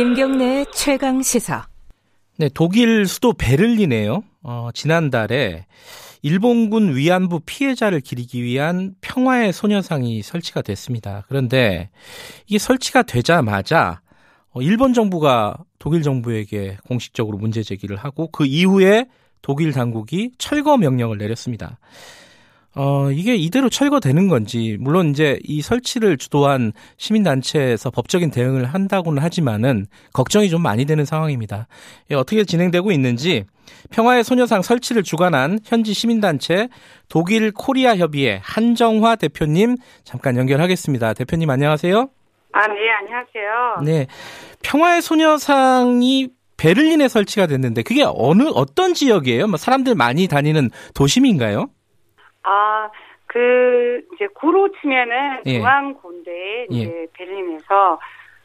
김경래 최강 시사. 네, 독일 수도 베를린에요. 어, 지난달에 일본군 위안부 피해자를 기리기 위한 평화의 소녀상이 설치가 됐습니다. 그런데 이게 설치가 되자마자 어, 일본 정부가 독일 정부에게 공식적으로 문제 제기를 하고 그 이후에 독일 당국이 철거 명령을 내렸습니다. 어, 이게 이대로 철거되는 건지, 물론 이제 이 설치를 주도한 시민단체에서 법적인 대응을 한다고는 하지만은 걱정이 좀 많이 되는 상황입니다. 예, 어떻게 진행되고 있는지 평화의 소녀상 설치를 주관한 현지 시민단체 독일 코리아 협의회 한정화 대표님 잠깐 연결하겠습니다. 대표님 안녕하세요. 아, 네, 안녕하세요. 네. 평화의 소녀상이 베를린에 설치가 됐는데 그게 어느 어떤 지역이에요? 뭐 사람들 많이 다니는 도심인가요? 아, 그 이제 구로 치면은 예. 중앙구인데 이제 예. 베를린에서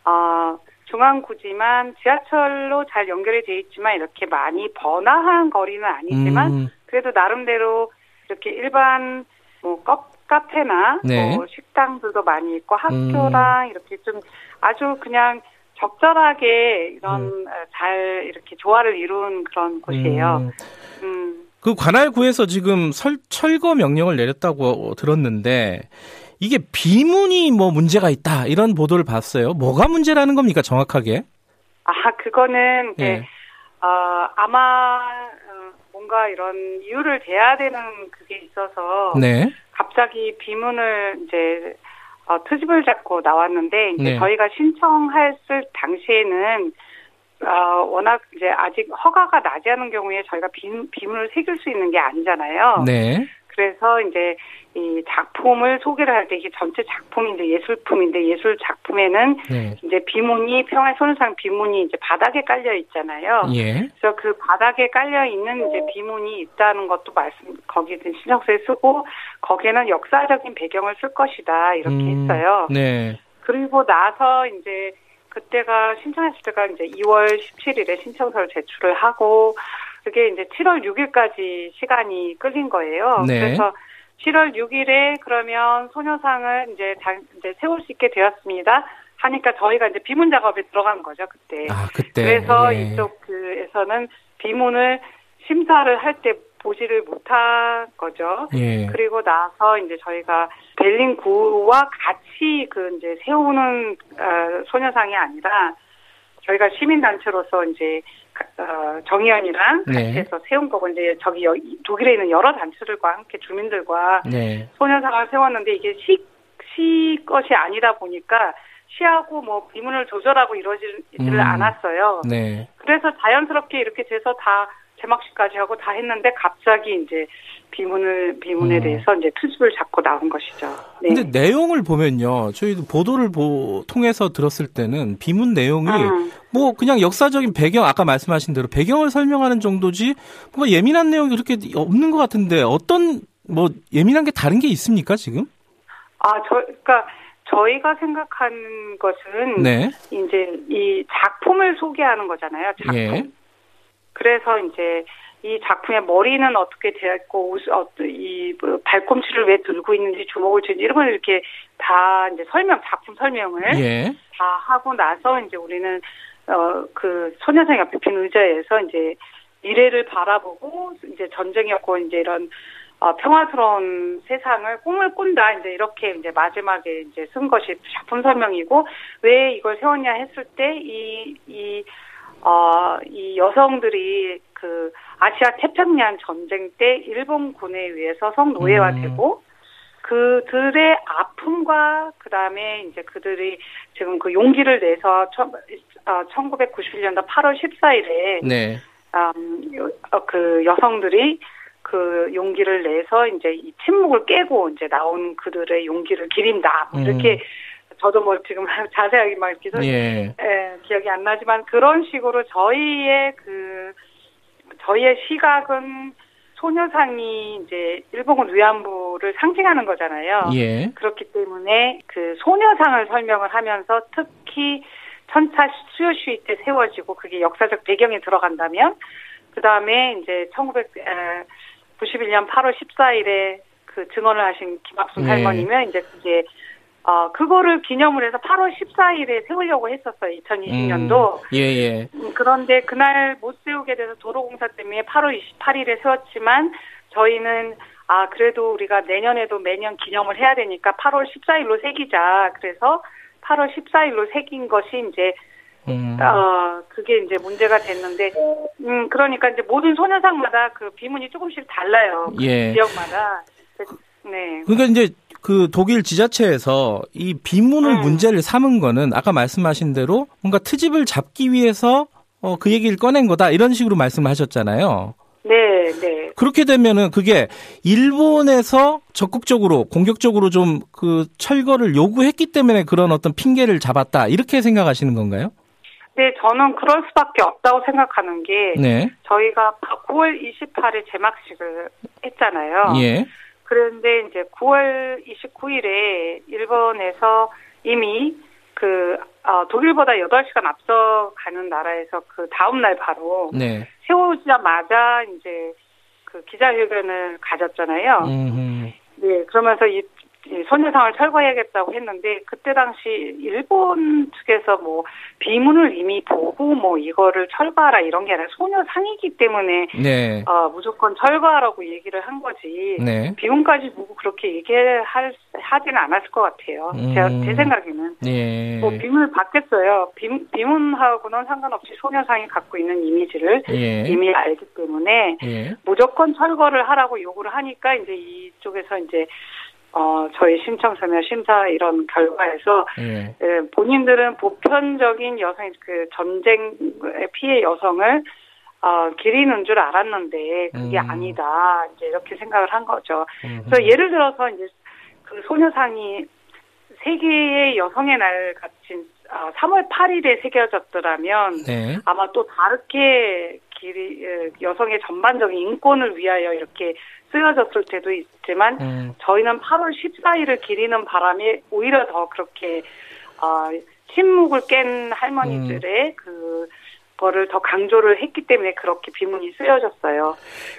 어 중앙구지만 지하철로 잘 연결이 돼 있지만 이렇게 많이 번화한 거리는 아니지만 음, 그래도 나름대로 이렇게 일반 뭐 카- 카페나 네. 뭐 식당들도 많이 있고 학교랑 이렇게 좀 아주 그냥 적절하게 이런 음. 어, 잘 이렇게 조화를 이룬 그런 곳이에요. 음, 음. 그 관할구에서 지금 설, 철거 명령을 내렸다고 들었는데 이게 비문이 뭐 문제가 있다 이런 보도를 봤어요. 뭐가 문제라는 겁니까 정확하게? 아, 그거는 이제 예. 어, 아마 어, 뭔가 이런 이유를 대야 되는 그게 있어서 네. 갑자기 비문을 이제 어, 트집을 잡고 나왔는데 이제 네. 저희가 신청했을 당시에는 어, 워낙 이제 아직 허가가 나지 않은 경우에 저희가 비, 비문을 새길 수 있는 게 아니잖아요. 네. 그래서 이제 이 작품을 소개를 할 때 이게 전체 작품인데 예술품인데 예술 작품에는 네. 이제 비문이 평화의 손상 비문이 이제 바닥에 깔려 있잖아요. 예. 그래서 그 바닥에 깔려 있는 이제 비문이 있다는 것도 말씀 거기 신청서에 쓰고 거기에는 역사적인 배경을 쓸 것이다 이렇게 음, 했어요. 네. 그리고 나서 이제 그때가 신청했을 때가 이제 2월 17일에 신청서를 제출을 하고 그게 이제 7월 6일까지 시간이 끌린 거예요. 네. 그래서 7월 6일에 그러면 소녀상을 이제 장- 이제 세울 수 있게 되었습니다. 하니까 저희가 이제 비문 작업에 들어간 거죠 그때. 아 그때. 그래서 예. 이쪽 그에서는 비문을 심사를 할 때 보지를 못한 거죠. 예. 그리고 나서 이제 저희가 벨린 구와 같이 그 이제 세우는 어, 소녀상이 아니라 저희가 시민단체로서 이제 어, 정의연이랑 같이 네. 해서 세운 거고 이제 저기 여- 독일에 있는 여러 단체들과 함께 주민들과 네. 소녀상을 세웠는데 이게 시, 시 것이 아니다 보니까 시하고 뭐 비문을 조절하고 이러지를 음. 않았어요. 네. 그래서 자연스럽게 이렇게 돼서 다 제막식까지 하고 다 했는데 갑자기 이제 비문을 비문에 음. 대해서 이제 투집을 잡고 나온 것이죠. 네. 근데 내용을 보면요. 저희도 보도를 보, 통해서 들었을 때는 비문 내용이 음. 뭐 그냥 역사적인 배경 아까 말씀하신 대로 배경을 설명하는 정도지 뭔가 예민한 내용이 그렇게 없는 것 같은데 어떤 뭐 예민한 게 다른 게 있습니까 지금? 아, 저, 그러니까 저희가 생각하는 것은 네. 이제 이 작품을 소개하는 거잖아요. 작품. 예. 그래서 이제 이 작품의 머리는 어떻게 되어 있고 옷, 어, 이뭐 발꿈치를 왜 들고 있는지 주먹을 쥐는지 이런 걸 이렇게 다 이제 설명 작품 설명을 예. 다 하고 나서 이제 우리는 어 그 소녀상 옆에 빈 의자에서 이제 미래를 바라보고 이제 전쟁이 없고 이제 이런 어, 평화스러운 세상을 꿈을 꾼다 이제 이렇게 이제 마지막에 이제 쓴 것이 작품 설명이고 왜 이걸 세웠냐 했을 때 이이 어, 이 여성들이 그 아시아 태평양 전쟁 때 일본군에 의해서 성노예화되고 그들의 아픔과 그다음에 이제 그들이 지금 그 용기를 내서 천, 어, 1991년도 8월 14일에 네. 음, 요- 어, 그 여성들이 그 용기를 내서 이제 이 침묵을 깨고 이제 나온 그들의 용기를 기린다. 뭐 이렇게 저도 뭐 지금 자세하게 막 서- 예. 예, 기억이 안 나지만 그런 식으로 저희의 그 저희의 시각은 소녀상이 이제 일본군 위안부를 상징하는 거잖아요. 예. 그렇기 때문에 그 소녀상을 설명을 하면서 특히 천차 수요시위 때 세워지고 그게 역사적 배경에 들어간다면 그 다음에 이제 1991년 8월 14일에 그 증언을 하신 김학순 네. 할머니면 이제 그게 어, 그거를 기념을 해서 8월 14일에 세우려고 했었어요, 2020년도. 음, 예, 예. 음, 그런데 그날 못 세우게 돼서 도로공사 때문에 8월 28일에 세웠지만 저희는 아, 그래도 우리가 내년에도 매년 기념을 해야 되니까 8월 14일로 새기자. 그래서 8월 14일로 새긴 것이 이제 음. 어, 그게 이제 문제가 됐는데, 음, 그러니까 이제 모든 소녀상마다 그 비문이 조금씩 달라요. 그 예. 지역마다. 네. 그러니까 이제 그 독일 지자체에서 이 비문을 음. 문제를 삼은 거는 아까 말씀하신 대로 뭔가 트집을 잡기 위해서 어, 그 얘기를 꺼낸 거다 이런 식으로 말씀을 하셨잖아요. 네, 네. 그렇게 되면은 그게 일본에서 적극적으로 공격적으로 좀 그 철거를 요구했기 때문에 그런 어떤 핑계를 잡았다 이렇게 생각하시는 건가요? 네, 저는 그럴 수밖에 없다고 생각하는 게, 네. 저희가 9월 28일 제막식을 했잖아요. 예. 그런데 이제 9월 29일에 일본에서 이미 그, 어, 독일보다 8시간 앞서 가는 나라에서 그 다음 날 바로 네. 세우자마자 이제 그 기자회견을 가졌잖아요. 음. 네, 그러면서 이, 이 소녀상을 철거해야겠다고 했는데 그때 당시 일본 측에서 뭐 비문을 이미 보고 뭐 이거를 철거하라 이런 게 아니라 소녀상이기 때문에 네. 어, 무조건 철거하라고 얘기를 한 거지. 네. 비문까지 보고 그렇게 얘기할 하지는 않았을 것 같아요. 제, 음. 제 생각에는. 예. 뭐 비문을 받겠어요. 비, 비문하고는 상관없이 소녀상이 갖고 있는 이미지를 예. 이미 알기 때문에 예. 무조건 철거를 하라고 요구를 하니까 이제 이쪽에서 이제 어 저희 신청서나 심사 이런 결과에서 예. 예, 본인들은 보편적인 여성 그 전쟁의 피해 여성을 어 기리는 줄 알았는데 그게 음. 아니다 이제 이렇게 생각을 한 거죠. 음. 그래서 예를 들어서 이제 그 소녀상이 세계의 여성의 날 같은 아, 3월 8일에 새겨졌더라면 네. 아마 또 다르게 길이 에, 여성의 전반적인 인권을 위하여 이렇게 쓰여졌을 때도 있지만 음. 저희는 8월 14일을 기리는 바람에 오히려 더 그렇게 어, 침묵을 깬 할머니들의 그 거를 더 강조를 했기 때문에 그렇게 비문이 쓰여졌어요.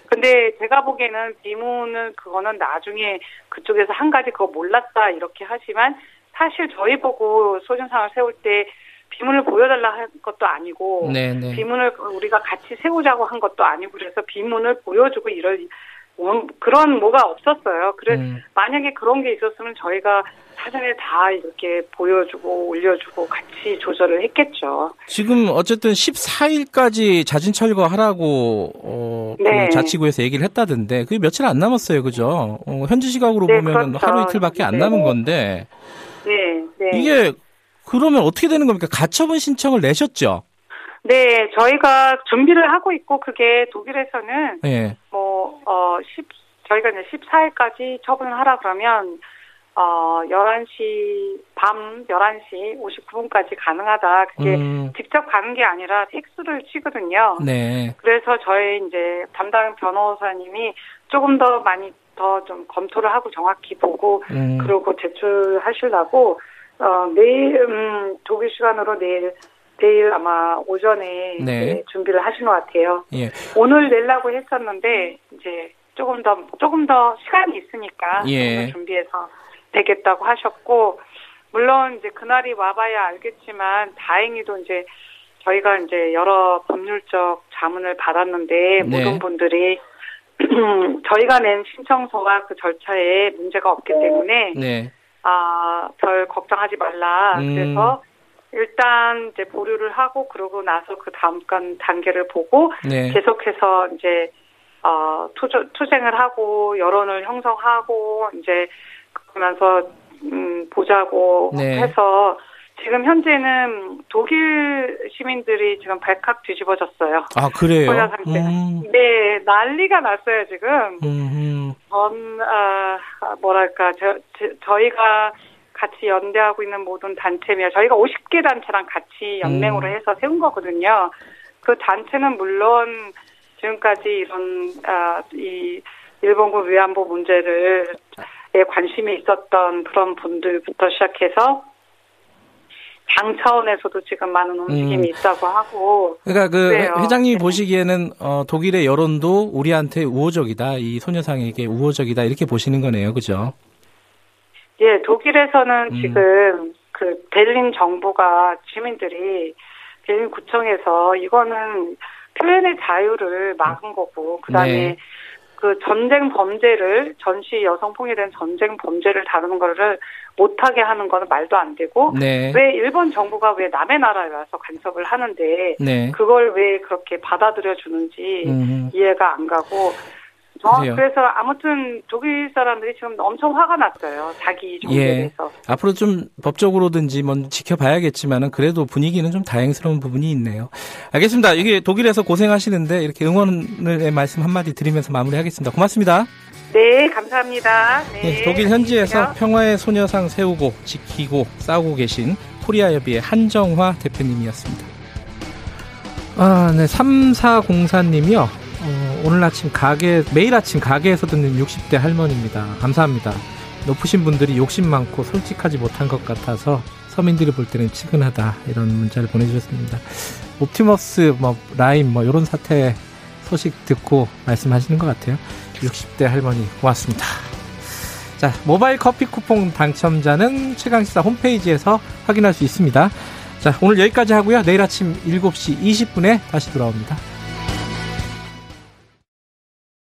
근데 제가 보기에는 비문은 그거는 나중에 그쪽에서 한 가지 그거 몰랐다 이렇게 하지만 사실 저희 보고 소년상을 세울 때 비문을 보여달라 한 것도 아니고 네, 네. 비문을 우리가 같이 세우자고 한 것도 아니고 그래서 비문을 보여주고 이럴 원- 그런 뭐가 없었어요. 그래 음. 만약에 그런 게 있었으면 저희가 사전에 다 이렇게 보여주고 올려주고 같이 조절을 했겠죠. 지금 어쨌든 14일까지 자진 철거하라고 어, 그 네. 자치구에서 얘기를 했다던데 그게 며칠 안 남았어요, 그죠? 어, 현지 시각으로 네, 보면 그렇죠. 하루 이틀밖에 안 네. 남은 건데 네, 네. 이게 그러면 어떻게 되는 겁니까? 가처분 신청을 내셨죠? 네, 저희가 준비를 하고 있고 그게 독일에서는 예. 뭐, 어, 10, 저희가 이제 14일까지 처분을 하라 그러면, 어, 11시, 밤 11시 59분까지 가능하다. 그게 음, 직접 가는 게 아니라 텍스를 치거든요. 네. 그래서 저희 이제 담당 변호사님이 조금 더 많이 더 좀 검토를 하고 정확히 보고, 음, 그러고 제출하시려고, 어, 내일, 음, 독일 시간으로 내일, 내일 아마 오전에 네. 준비를 하신 것 같아요. 예. 오늘 내려고 했었는데 이제 조금 더 조금 더 시간이 있으니까 예. 준비해서 되겠다고 하셨고 물론 이제 그날이 와봐야 알겠지만 다행히도 이제 저희가 이제 여러 법률적 자문을 받았는데 네. 모든 분들이 저희가 낸 신청서와 그 절차에 문제가 없기 때문에 네. 아, 별 걱정하지 말라. 음. 그래서 일단 이제 보류를 하고 그러고 나서 그 다음 간 단계를 보고 네. 계속해서 이제 어 투조, 투쟁을 하고 여론을 형성하고 이제 그러면서 음 보자고 네. 해서 지금 현재는 독일 시민들이 지금 발칵 뒤집어졌어요. 아, 그래요? 때. 음, 네, 난리가 났어요 지금. 음, 전, 아, 뭐랄까, 저, 저, 저 희가 같이 연대하고 있는 모든 단체며, 저희가 50개 단체랑 같이 연맹으로 음. 해서 세운 거거든요. 그 단체는 물론 지금까지 이런, 아, 이, 일본군 위안부 문제를, 에 관심이 있었던 그런 분들부터 시작해서, 당 차원에서도 지금 많은 움직임이 음. 있다고 하고, 그러니까 그 그래요. 회- 회장님이 네. 보시기에는 어, 독일의 여론도 우리한테 우호적이다. 이 소녀상에게 우호적이다. 이렇게 보시는 거네요. 그죠? 예, 독일에서는 음. 지금 그 베를린 정부가 주민들이 베를린 구청에서 이거는 표현의 자유를 막은 거고 그다음에 네. 그 전쟁 범죄를 전시 여성 폭에 대한 전쟁 범죄를 다루는 거를 못하게 하는 거는 말도 안 되고 네. 왜 일본 정부가 왜 남의 나라에 와서 간섭을 하는데 네. 그걸 왜 그렇게 받아들여 주는지 음. 이해가 안 가고 어, 그래서 아무튼 독일 사람들이 지금 엄청 화가 났어요. 자기 종교에 예. 대해서. 앞으로 좀 법적으로든지 뭐 지켜봐야겠지만은 그래도 분위기는 좀 다행스러운 부분이 있네요. 알겠습니다. 이게 독일에서 고생하시는데 이렇게 응원의 말씀 한마디 드리면서 마무리하겠습니다. 고맙습니다. 네, 감사합니다. 네, 네, 독일 현지에서 평화의 소녀상 세우고 지키고 싸우고 계신 코리아협의회 한정화 대표님이었습니다. 아, 네, 3404님이요. 어, 오늘 아침 가게 매일 아침 가게에서 듣는 60대 할머니입니다. 감사합니다. 높으신 분들이 욕심 많고 솔직하지 못한 것 같아서 서민들이 볼 때는 치근하다 이런 문자를 보내주셨습니다. 옵티머스 뭐 라임 뭐 이런 사태 소식 듣고 말씀하시는 것 같아요. 60대 할머니 고맙습니다. 자 모바일 커피 쿠폰 당첨자는 최강시사 홈페이지에서 확인할 수 있습니다. 자 오늘 여기까지 하고요. 내일 아침 7시 20분에 다시 돌아옵니다.